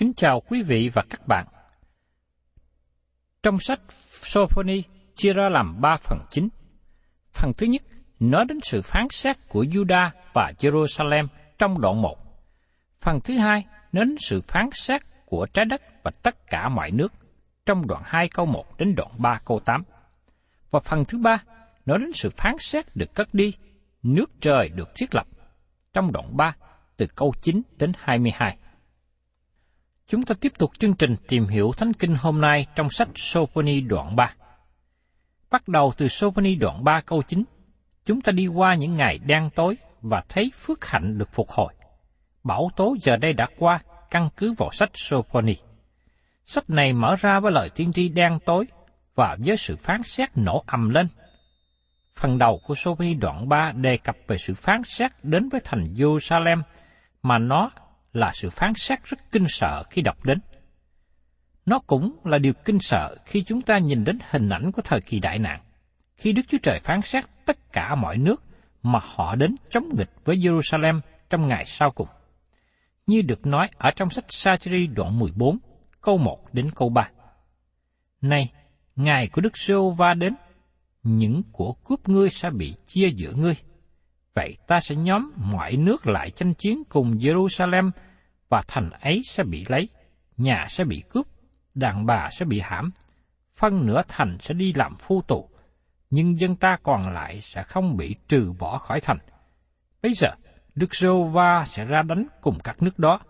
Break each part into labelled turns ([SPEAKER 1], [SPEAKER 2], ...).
[SPEAKER 1] Kính chào quý vị và các bạn. Trong sách Sophoni chia ra làm ba phần chính. Phần thứ nhất nói đến sự phán xét của Juda và Jerusalem trong đoạn 1. Phần thứ hai nói đến sự phán xét của trái đất và tất cả mọi nước trong đoạn 2 câu 1 đến đoạn 3 câu 8. Và phần thứ ba nói đến sự phán xét được cất đi, nước trời được thiết lập trong đoạn 3 từ câu 9 đến 22. Chúng ta tiếp tục chương trình tìm hiểu Thánh Kinh hôm nay trong sách Sophoni đoạn 3. Bắt đầu từ Sophoni đoạn 3 câu 9, chúng ta đi qua những ngày đen tối và thấy phước hạnh được phục hồi. Bảo tố giờ đây đã qua, căn cứ vào sách Sophoni. Sách này mở ra với lời tiên tri đen tối và với sự phán xét nổ ầm lên. Phần đầu của Sophoni đoạn 3 đề cập về sự phán xét đến với thành Jerusalem mà nó là sự phán xét rất kinh sợ khi đọc đến. Nó cũng là điều kinh sợ khi chúng ta nhìn đến hình ảnh của thời kỳ đại nạn, khi Đức Chúa Trời phán xét tất cả mọi nước mà họ đến chống nghịch với Jerusalem trong ngày sau cùng. Như được nói ở trong sách Sacheri đoạn 14, câu 1 đến câu 3. Này, ngày của Đức giê va đến, những của cướp ngươi sẽ bị chia giữa ngươi. Vậy ta sẽ nhóm mọi nước lại tranh chiến cùng Jerusalem và thành ấy sẽ bị lấy, nhà sẽ bị cướp, đàn bà sẽ bị hãm, phân nửa thành sẽ đi làm phu tù, nhưng dân ta còn lại sẽ không bị trừ bỏ khỏi thành. Bây giờ, Đức Rô Va sẽ ra đánh cùng các nước đó,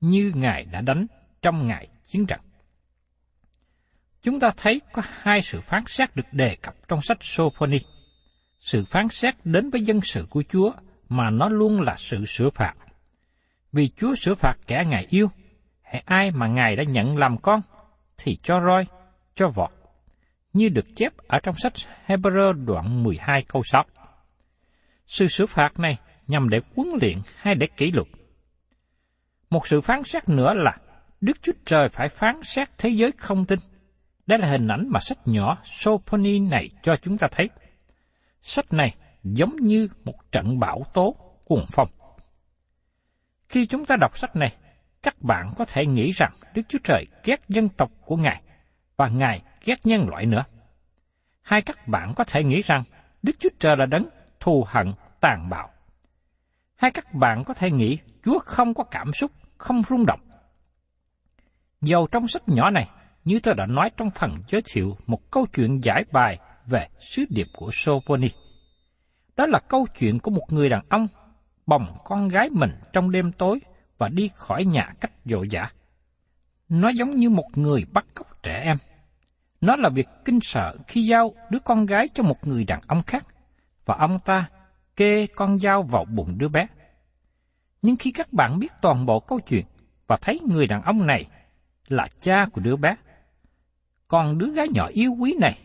[SPEAKER 1] như Ngài đã đánh trong ngày chiến trận. Chúng ta thấy có hai sự phán xét được đề cập trong sách Sophoni. Sự phán xét đến với dân sự của Chúa mà nó luôn là sự sửa phạt. Vì Chúa sửa phạt kẻ Ngài yêu, hãy ai mà Ngài đã nhận làm con, thì cho roi, cho vọt, như được chép ở trong sách Hebrew đoạn 12 câu 6. Sự sửa phạt này nhằm để huấn luyện hay để kỷ luật. Một sự phán xét nữa là Đức Chúa Trời phải phán xét thế giới không tin. Đây là hình ảnh mà sách nhỏ Sophoni này cho chúng ta thấy. Sách này giống như một trận bão tố cuồng phong. Khi chúng ta đọc sách này, các bạn có thể nghĩ rằng Đức Chúa Trời ghét dân tộc của Ngài và Ngài ghét nhân loại nữa. hai các bạn có thể nghĩ rằng Đức Chúa Trời là đấng thù hận, tàn bạo. hai các bạn có thể nghĩ Chúa không có cảm xúc, không rung động. Dầu trong sách nhỏ này, như tôi đã nói trong phần giới thiệu một câu chuyện giải bài về sứ điệp của Soponi. Đó là câu chuyện của một người đàn ông bồng con gái mình trong đêm tối và đi khỏi nhà cách dội dã. Nó giống như một người bắt cóc trẻ em. Nó là việc kinh sợ khi giao đứa con gái cho một người đàn ông khác, và ông ta kê con dao vào bụng đứa bé. Nhưng khi các bạn biết toàn bộ câu chuyện và thấy người đàn ông này là cha của đứa bé, còn đứa gái nhỏ yêu quý này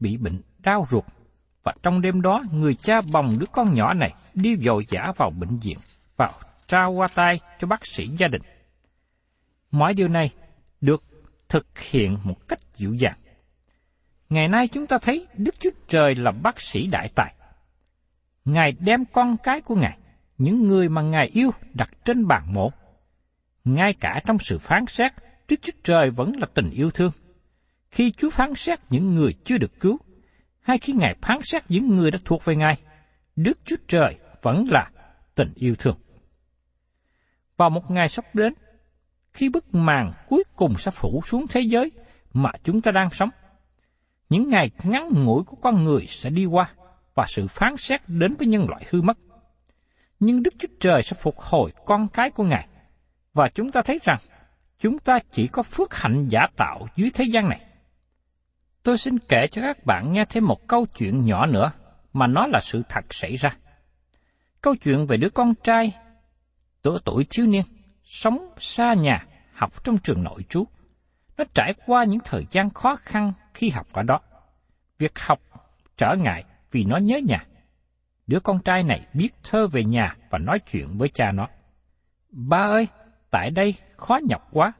[SPEAKER 1] bị bệnh đau ruột và trong đêm đó người cha bồng đứa con nhỏ này đi vội dã vào bệnh viện, và trao qua tay cho bác sĩ gia đình. Mọi điều này được thực hiện một cách dịu dàng. Ngày nay chúng ta thấy Đức Chúa Trời là bác sĩ đại tài. Ngài đem con cái của Ngài, những người mà Ngài yêu đặt trên bàn mộ. Ngay cả trong sự phán xét, Đức Chúa Trời vẫn là tình yêu thương. Khi Chúa phán xét những người chưa được cứu, hay khi Ngài phán xét những người đã thuộc về Ngài, Đức Chúa Trời vẫn là tình yêu thương. Vào một ngày sắp đến, khi bức màn cuối cùng sẽ phủ xuống thế giới mà chúng ta đang sống, những ngày ngắn ngủi của con người sẽ đi qua và sự phán xét đến với nhân loại hư mất. Nhưng Đức Chúa Trời sẽ phục hồi con cái của Ngài, và chúng ta thấy rằng chúng ta chỉ có phước hạnh giả tạo dưới thế gian này. Tôi xin kể cho các bạn nghe thêm một câu chuyện nhỏ nữa mà nó là sự thật xảy ra. Câu chuyện về đứa con trai tuổi tuổi thiếu niên, sống xa nhà, học trong trường nội trú. Nó trải qua những thời gian khó khăn khi học ở đó. Việc học trở ngại vì nó nhớ nhà. Đứa con trai này biết thơ về nhà và nói chuyện với cha nó. Ba ơi, tại đây khó nhọc quá.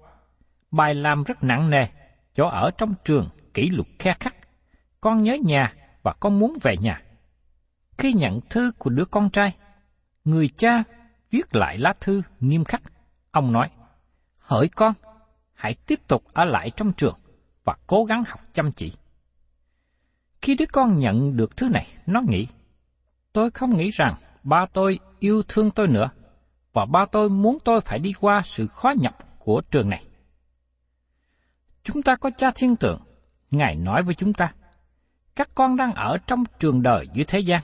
[SPEAKER 1] Bài làm rất nặng nề, chỗ ở trong trường kỷ luật khe khắc. Con nhớ nhà và con muốn về nhà. Khi nhận thư của đứa con trai, người cha viết lại lá thư nghiêm khắc. Ông nói, hỡi con, hãy tiếp tục ở lại trong trường và cố gắng học chăm chỉ. Khi đứa con nhận được thứ này, nó nghĩ, tôi không nghĩ rằng ba tôi yêu thương tôi nữa, và ba tôi muốn tôi phải đi qua sự khó nhọc của trường này. Chúng ta có cha thiên tượng, Ngài nói với chúng ta, các con đang ở trong trường đời dưới thế gian,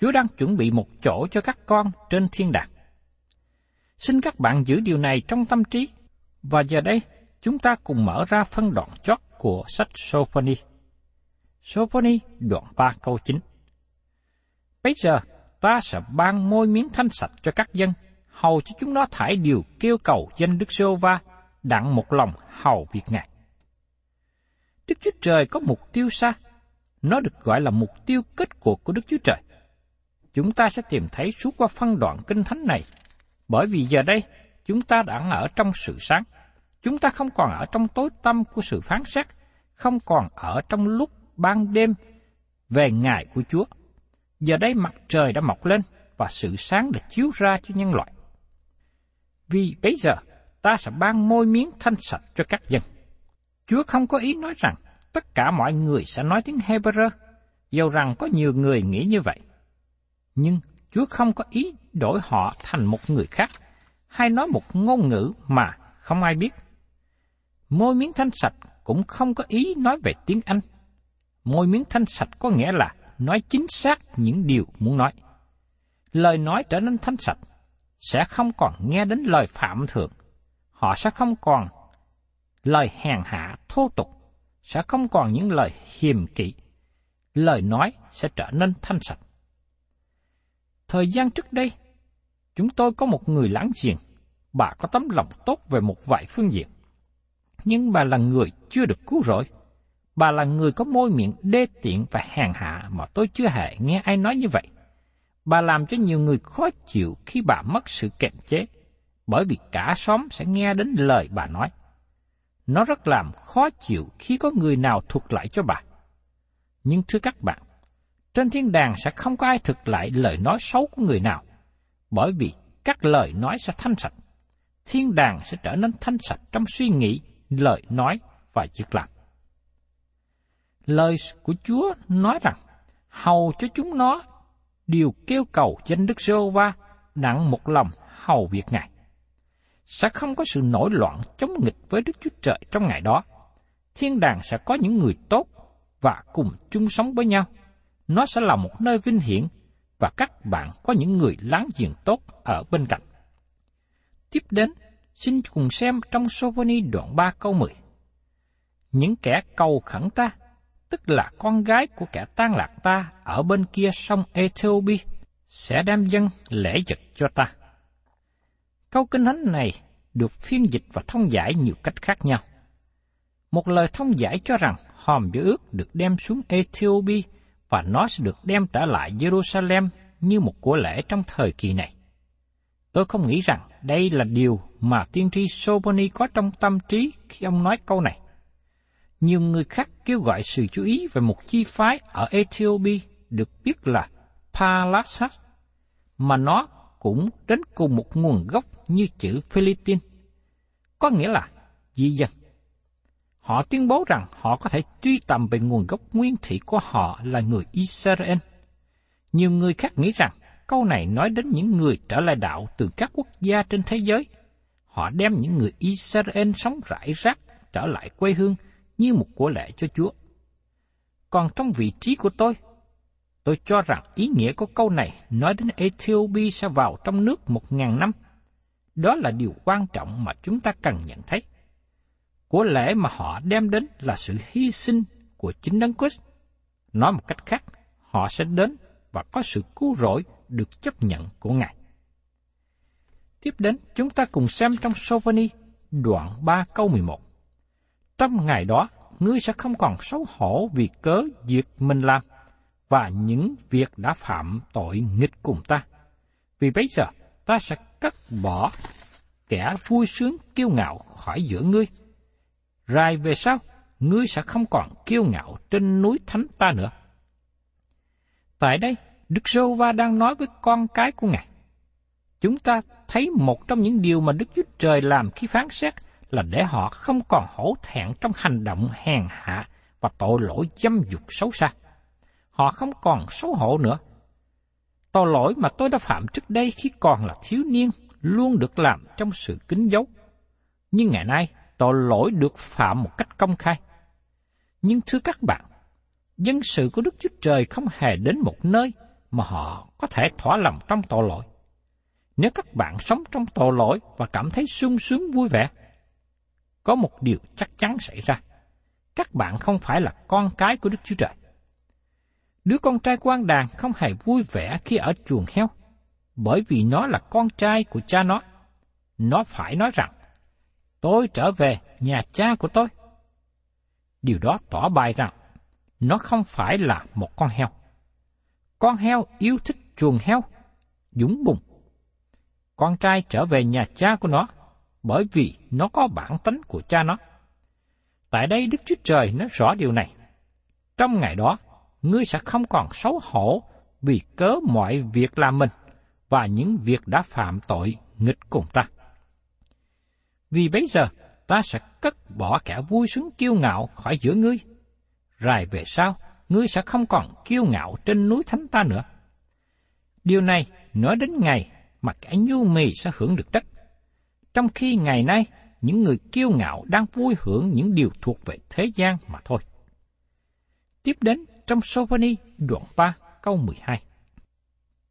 [SPEAKER 1] Chúa đang chuẩn bị một chỗ cho các con trên thiên đàng. Xin các bạn giữ điều này trong tâm trí, và giờ đây chúng ta cùng mở ra phân đoạn chót của sách Sophoni. Sophoni đoạn 3 câu 9 Bây giờ ta sẽ ban môi miếng thanh sạch cho các dân, hầu cho chúng nó thải điều kêu cầu danh Đức Sô Va, đặng một lòng hầu việc Ngài. Đức Chúa Trời có mục tiêu xa, nó được gọi là mục tiêu kết cuộc của Đức Chúa Trời. Chúng ta sẽ tìm thấy suốt qua phân đoạn kinh thánh này, bởi vì giờ đây chúng ta đã ở trong sự sáng. Chúng ta không còn ở trong tối tâm của sự phán xét, không còn ở trong lúc ban đêm về ngày của Chúa. Giờ đây mặt trời đã mọc lên và sự sáng đã chiếu ra cho nhân loại. Vì bây giờ ta sẽ ban môi miếng thanh sạch cho các dân. Chúa không có ý nói rằng tất cả mọi người sẽ nói tiếng Hebrew, dầu rằng có nhiều người nghĩ như vậy. Nhưng Chúa không có ý đổi họ thành một người khác, hay nói một ngôn ngữ mà không ai biết. Môi miếng thanh sạch cũng không có ý nói về tiếng Anh, Môi miếng thanh sạch có nghĩa là nói chính xác những điều muốn nói. Lời nói trở nên thanh sạch, sẽ không còn nghe đến lời phạm thượng. Họ sẽ không còn lời hèn hạ thô tục, sẽ không còn những lời hiềm kỵ. Lời nói sẽ trở nên thanh sạch. Thời gian trước đây, chúng tôi có một người láng giềng, bà có tấm lòng tốt về một vài phương diện. Nhưng bà là người chưa được cứu rỗi Bà là người có môi miệng đê tiện và hèn hạ mà tôi chưa hề nghe ai nói như vậy. Bà làm cho nhiều người khó chịu khi bà mất sự kềm chế, bởi vì cả xóm sẽ nghe đến lời bà nói. Nó rất làm khó chịu khi có người nào thuật lại cho bà. Nhưng thưa các bạn, trên thiên đàng sẽ không có ai thực lại lời nói xấu của người nào, bởi vì các lời nói sẽ thanh sạch. Thiên đàng sẽ trở nên thanh sạch trong suy nghĩ, lời nói và việc làm. Lời của Chúa nói rằng, hầu cho chúng nó đều kêu cầu danh Đức giê va nặng một lòng hầu việc Ngài sẽ không có sự nổi loạn chống nghịch với Đức Chúa Trời trong ngày đó. Thiên đàng sẽ có những người tốt và cùng chung sống với nhau. Nó sẽ là một nơi vinh hiển và các bạn có những người láng giềng tốt ở bên cạnh. Tiếp đến, xin cùng xem trong Sophonie đoạn 3 câu 10. Những kẻ cầu khẩn ta, tức là con gái của kẻ tan lạc ta ở bên kia sông Ethiopia, sẽ đem dân lễ vật cho ta. Câu kinh thánh này được phiên dịch và thông giải nhiều cách khác nhau. Một lời thông giải cho rằng hòm giữ ước được đem xuống Ethiopia và nó sẽ được đem trở lại Jerusalem như một của lễ trong thời kỳ này. Tôi không nghĩ rằng đây là điều mà tiên tri Soboni có trong tâm trí khi ông nói câu này. Nhiều người khác kêu gọi sự chú ý về một chi phái ở Ethiopia được biết là Palasas, mà nó cũng đến cùng một nguồn gốc như chữ Philippines, có nghĩa là di dân. Họ tuyên bố rằng họ có thể truy tầm về nguồn gốc nguyên thủy của họ là người Israel. Nhiều người khác nghĩ rằng câu này nói đến những người trở lại đạo từ các quốc gia trên thế giới. Họ đem những người Israel sống rải rác trở lại quê hương như một của lễ cho Chúa. Còn trong vị trí của tôi, tôi cho rằng ý nghĩa của câu này nói đến Ethiopia sẽ vào trong nước một ngàn năm. Đó là điều quan trọng mà chúng ta cần nhận thấy. Của lễ mà họ đem đến là sự hy sinh của chính Đấng Christ. Nói một cách khác, họ sẽ đến và có sự cứu rỗi được chấp nhận của Ngài. Tiếp đến, chúng ta cùng xem trong Sovani đoạn 3 câu 11. Trong ngày đó, ngươi sẽ không còn xấu hổ vì cớ việc mình làm và những việc đã phạm tội nghịch cùng ta. Vì bây giờ, ta sẽ cắt bỏ kẻ vui sướng kiêu ngạo khỏi giữa ngươi. Rồi về sau, ngươi sẽ không còn kiêu ngạo trên núi thánh ta nữa. Tại đây, Đức Sô Va đang nói với con cái của Ngài. Chúng ta thấy một trong những điều mà Đức Chúa Trời làm khi phán xét là để họ không còn hổ thẹn trong hành động hèn hạ và tội lỗi dâm dục xấu xa. Họ không còn xấu hổ nữa. Tội lỗi mà tôi đã phạm trước đây khi còn là thiếu niên luôn được làm trong sự kín dấu. Nhưng ngày nay, tội lỗi được phạm một cách công khai. Nhưng thưa các bạn, dân sự của Đức Chúa Trời không hề đến một nơi mà họ có thể thỏa lòng trong tội lỗi. Nếu các bạn sống trong tội lỗi và cảm thấy sung sướng vui vẻ, có một điều chắc chắn xảy ra. Các bạn không phải là con cái của Đức Chúa Trời. Đứa con trai quan đàn không hề vui vẻ khi ở chuồng heo, bởi vì nó là con trai của cha nó. Nó phải nói rằng, tôi trở về nhà cha của tôi. Điều đó tỏ bài rằng, nó không phải là một con heo. Con heo yêu thích chuồng heo, dũng bùng. Con trai trở về nhà cha của nó, bởi vì nó có bản tính của cha nó. Tại đây Đức Chúa Trời nói rõ điều này. Trong ngày đó, ngươi sẽ không còn xấu hổ vì cớ mọi việc làm mình và những việc đã phạm tội nghịch cùng ta. Vì bây giờ, ta sẽ cất bỏ kẻ vui sướng kiêu ngạo khỏi giữa ngươi. Rồi về sau, ngươi sẽ không còn kiêu ngạo trên núi thánh ta nữa. Điều này nói đến ngày mà kẻ nhu mì sẽ hưởng được đất. Trong khi ngày nay, những người kiêu ngạo đang vui hưởng những điều thuộc về thế gian mà thôi. Tiếp đến trong Sophoni đoạn 3 câu 12.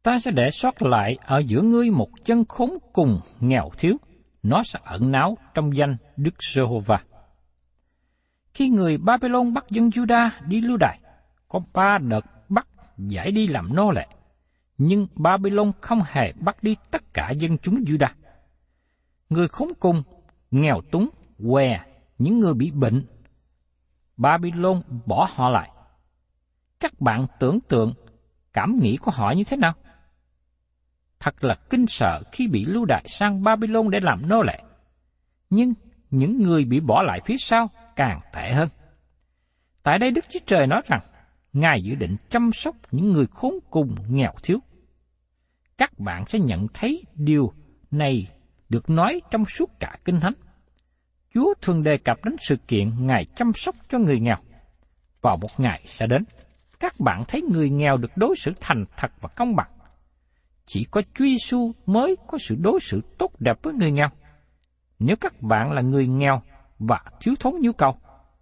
[SPEAKER 1] Ta sẽ để sót lại ở giữa ngươi một chân khốn cùng nghèo thiếu, nó sẽ ẩn náu trong danh Đức Giê-hô-va. Khi người Babylon bắt dân Juda đi lưu đày, có ba đợt bắt giải đi làm nô lệ, nhưng Babylon không hề bắt đi tất cả dân chúng Juda. Người khốn cùng, nghèo túng, què, những người bị bệnh, Babylon bỏ họ lại. Các bạn tưởng tượng cảm nghĩ của họ như thế nào? Thật là kinh sợ khi bị lưu đại sang Babylon để làm nô lệ. Nhưng những người bị bỏ lại phía sau càng tệ hơn. Tại đây Đức Chúa Trời nói rằng, Ngài dự định chăm sóc những người khốn cùng nghèo thiếu. Các bạn sẽ nhận thấy điều này được nói trong suốt cả Kinh Thánh. Chúa thường đề cập đến sự kiện Ngài chăm sóc cho người nghèo. Vào một ngày sẽ đến, các bạn thấy người nghèo được đối xử thành thật và công bằng. Chỉ có Chúa Giêsu mới có sự đối xử tốt đẹp với người nghèo. Nếu các bạn là người nghèo và thiếu thốn nhu cầu,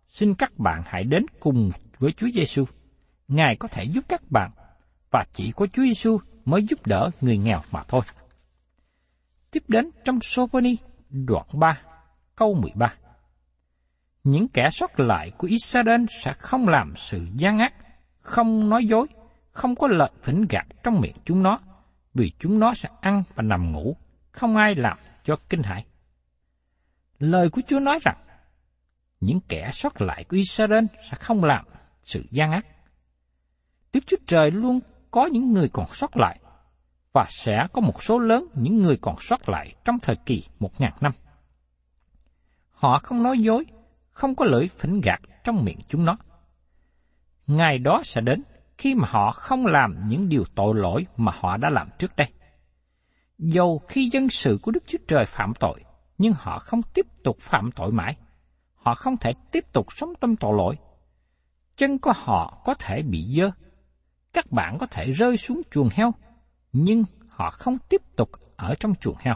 [SPEAKER 1] xin các bạn hãy đến cùng với Chúa Giêsu. Ngài có thể giúp các bạn và chỉ có Chúa Giêsu mới giúp đỡ người nghèo mà thôi. Tiếp đến trong Sophoni đoạn 3, câu 13. Những kẻ sót lại của Israel sẽ không làm sự gian ác, không nói dối, không có lợi phỉnh gạt trong miệng chúng nó, vì chúng nó sẽ ăn và nằm ngủ, không ai làm cho kinh hãi. Lời của Chúa nói rằng, những kẻ sót lại của Israel sẽ không làm sự gian ác. Đức Chúa Trời luôn có những người còn sót lại, và sẽ có một số lớn những người còn sót lại trong thời kỳ một ngàn năm. Họ không nói dối, không có lưỡi phỉnh gạt trong miệng chúng nó. Ngày đó sẽ đến khi mà họ không làm những điều tội lỗi mà họ đã làm trước đây. Dầu khi dân sự của Đức Chúa Trời phạm tội, nhưng họ không tiếp tục phạm tội mãi. Họ không thể tiếp tục sống trong tội lỗi. Chân của họ có thể bị dơ. Các bạn có thể rơi xuống chuồng heo, nhưng họ không tiếp tục ở trong chuồng heo.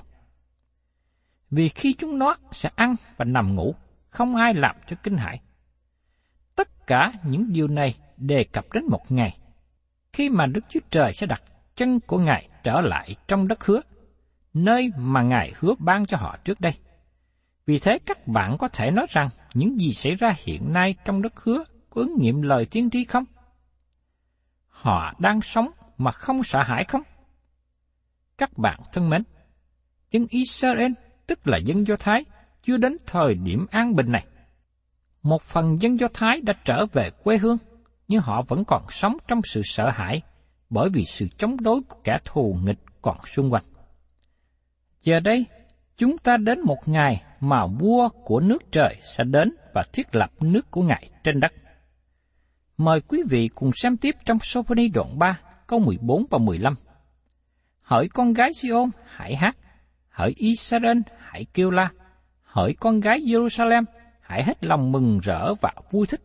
[SPEAKER 1] Vì khi chúng nó sẽ ăn và nằm ngủ, không ai làm cho kinh hãi. Tất cả những điều này đề cập đến một ngày, khi mà Đức Chúa Trời sẽ đặt chân của Ngài trở lại trong đất hứa, nơi mà Ngài hứa ban cho họ trước đây. Vì thế các bạn có thể nói rằng những gì xảy ra hiện nay trong đất hứa có ứng nghiệm lời tiên tri không? Họ đang sống mà không sợ hãi không? Các bạn thân mến, dân Israel, tức là dân Do Thái, chưa đến thời điểm an bình này. Một phần dân Do Thái đã trở về quê hương, nhưng họ vẫn còn sống trong sự sợ hãi bởi vì sự chống đối của kẻ thù nghịch còn xung quanh. Giờ đây, chúng ta đến một ngày mà vua của nước trời sẽ đến và thiết lập nước của Ngài trên đất. Mời quý vị cùng xem tiếp trong Sophoni đoạn 3, câu 14 và 15. Hỡi con gái Sion, hãy hát. Hỡi Israel, hãy kêu la. Hỡi con gái Jerusalem, hãy hết lòng mừng rỡ và vui thích.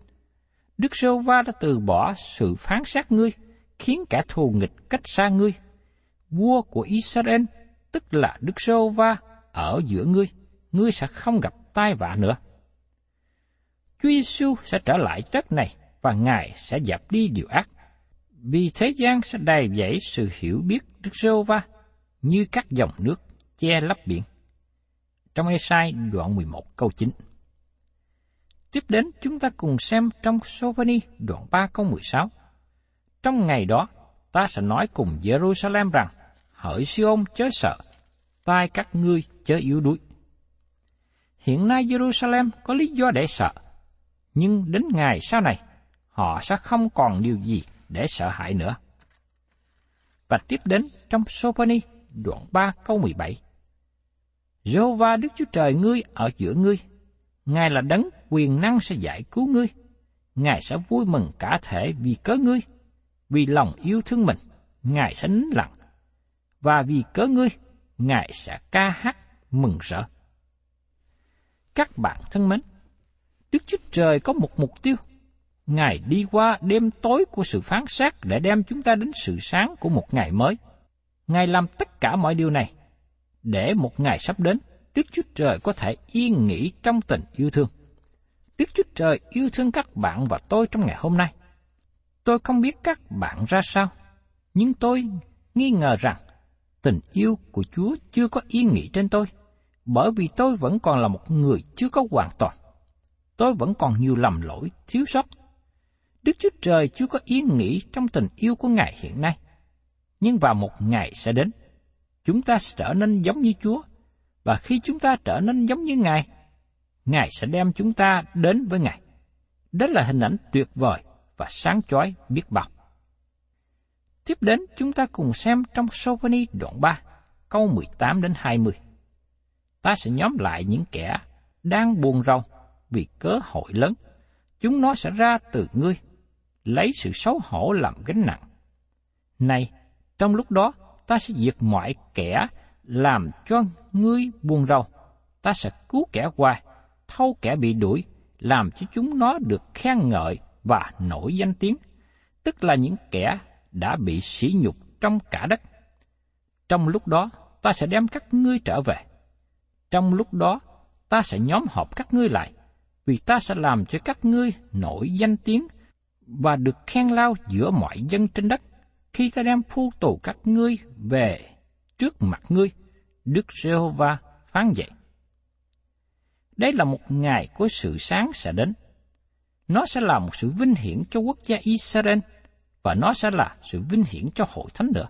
[SPEAKER 1] Đức Sô Va đã từ bỏ sự phán xét ngươi, khiến kẻ thù nghịch cách xa ngươi. Vua của Israel, tức là Đức Sô Va, ở giữa ngươi, ngươi sẽ không gặp tai vạ nữa. Chúa Giêsu sẽ trở lại đất này và Ngài sẽ dẹp đi điều ác vì thế gian sẽ đầy dẫy sự hiểu biết Đức Sô Va như các dòng nước che lấp biển. Trong Esai đoạn 11 câu 9 Tiếp đến chúng ta cùng xem trong Sophoni đoạn 3 câu 16. Trong ngày đó, ta sẽ nói cùng Jerusalem rằng, hỡi Siôn chớ sợ, tai các ngươi chớ yếu đuối. Hiện nay Jerusalem có lý do để sợ, nhưng đến ngày sau này, họ sẽ không còn điều gì để sợ hãi nữa. Và tiếp đến trong Sophoni đoạn 3 câu 17. Jehovah Đức Chúa Trời ngươi ở giữa ngươi, Ngài là đấng quyền năng sẽ giải cứu ngươi. Ngài sẽ vui mừng cả thể vì cớ ngươi, vì lòng yêu thương mình, Ngài sẽ nín lặng. Và vì cớ ngươi, Ngài sẽ ca hát mừng rỡ. Các bạn thân mến, Đức Chúa Trời có một mục tiêu Ngài đi qua đêm tối của sự phán xét để đem chúng ta đến sự sáng của một ngày mới. Ngài làm tất cả mọi điều này để một ngày sắp đến, Đức Chúa Trời có thể yên nghỉ trong tình yêu thương. Đức Chúa Trời yêu thương các bạn và tôi trong ngày hôm nay. Tôi không biết các bạn ra sao, nhưng tôi nghi ngờ rằng tình yêu của Chúa chưa có ý nghĩa trên tôi, bởi vì tôi vẫn còn là một người chưa có hoàn toàn. Tôi vẫn còn nhiều lầm lỗi, thiếu sót Đức Chúa Trời chưa có ý nghĩ trong tình yêu của Ngài hiện nay. Nhưng vào một ngày sẽ đến, chúng ta sẽ trở nên giống như Chúa, và khi chúng ta trở nên giống như Ngài, Ngài sẽ đem chúng ta đến với Ngài. Đó là hình ảnh tuyệt vời và sáng chói biết bao. Tiếp đến chúng ta cùng xem trong Sophoni đoạn 3, câu 18 đến 20. Ta sẽ nhóm lại những kẻ đang buồn rầu vì cớ hội lớn. Chúng nó sẽ ra từ ngươi lấy sự xấu hổ làm gánh nặng. Này, trong lúc đó, ta sẽ diệt mọi kẻ làm cho ngươi buồn rầu. Ta sẽ cứu kẻ hoài, thâu kẻ bị đuổi, làm cho chúng nó được khen ngợi và nổi danh tiếng, tức là những kẻ đã bị sỉ nhục trong cả đất. Trong lúc đó, ta sẽ đem các ngươi trở về. Trong lúc đó, ta sẽ nhóm họp các ngươi lại, vì ta sẽ làm cho các ngươi nổi danh tiếng và được khen lao giữa mọi dân trên đất khi ta đem phu tù các ngươi về trước mặt ngươi, Đức Giê-hô-va phán dạy. Đây là một ngày của sự sáng sẽ đến. Nó sẽ là một sự vinh hiển cho quốc gia Israel và nó sẽ là sự vinh hiển cho hội thánh nữa.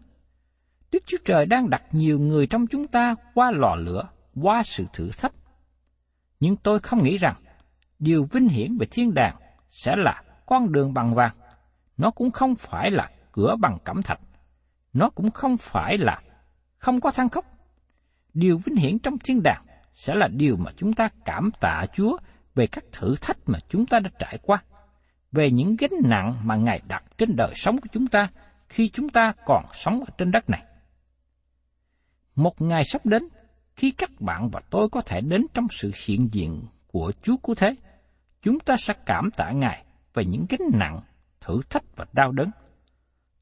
[SPEAKER 1] Đức Chúa Trời đang đặt nhiều người trong chúng ta qua lò lửa, qua sự thử thách. Nhưng tôi không nghĩ rằng điều vinh hiển về thiên đàng sẽ là con đường bằng vàng. Nó cũng không phải là cửa bằng cẩm thạch. Nó cũng không phải là không có than khóc. Điều vinh hiển trong thiên đàng sẽ là điều mà chúng ta cảm tạ Chúa về các thử thách mà chúng ta đã trải qua, về những gánh nặng mà Ngài đặt trên đời sống của chúng ta khi chúng ta còn sống ở trên đất này. Một ngày sắp đến, khi các bạn và tôi có thể đến trong sự hiện diện của Chúa Cứu Thế, chúng ta sẽ cảm tạ Ngài về những gánh nặng, thử thách và đau đớn.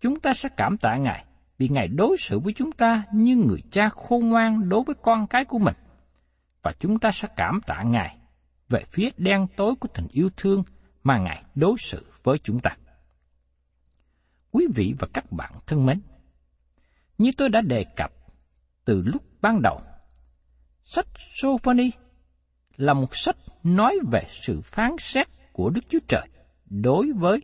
[SPEAKER 1] Chúng ta sẽ cảm tạ Ngài vì Ngài đối xử với chúng ta như người cha khôn ngoan đối với con cái của mình. Và chúng ta sẽ cảm tạ Ngài về phía đen tối của tình yêu thương mà Ngài đối xử với chúng ta. Quý vị và các bạn thân mến, như tôi đã đề cập từ lúc ban đầu, sách Sophoni là một sách nói về sự phán xét của Đức Chúa Trời đối với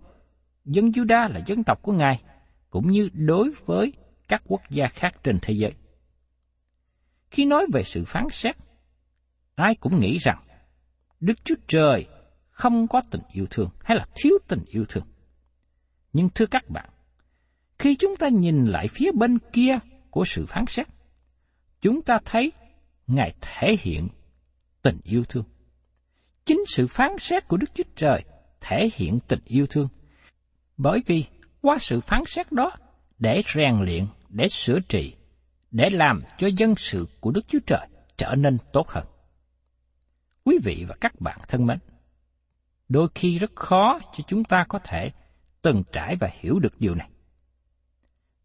[SPEAKER 1] dân Juda là dân tộc của Ngài, cũng như đối với các quốc gia khác trên thế giới. Khi nói về sự phán xét, ai cũng nghĩ rằng Đức Chúa Trời không có tình yêu thương hay là thiếu tình yêu thương. Nhưng thưa các bạn, khi chúng ta nhìn lại phía bên kia của sự phán xét, chúng ta thấy Ngài thể hiện tình yêu thương. Chính sự phán xét của Đức Chúa Trời thể hiện tình yêu thương. Bởi vì qua sự phán xét đó, để rèn luyện, để sửa trị, để làm cho dân sự của Đức Chúa Trời trở nên tốt hơn. Quý vị và các bạn thân mến, đôi khi rất khó cho chúng ta có thể từng trải và hiểu được điều này.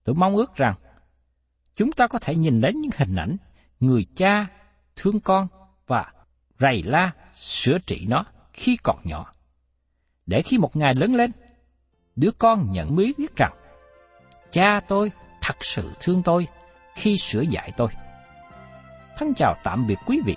[SPEAKER 1] Tôi mong ước rằng chúng ta có thể nhìn đến những hình ảnh người cha thương con và rầy la sửa trị nó khi còn nhỏ. Để khi một ngày lớn lên, đứa con nhận mới biết rằng cha tôi thật sự thương tôi khi sửa dạy tôi. Thân chào tạm biệt quý vị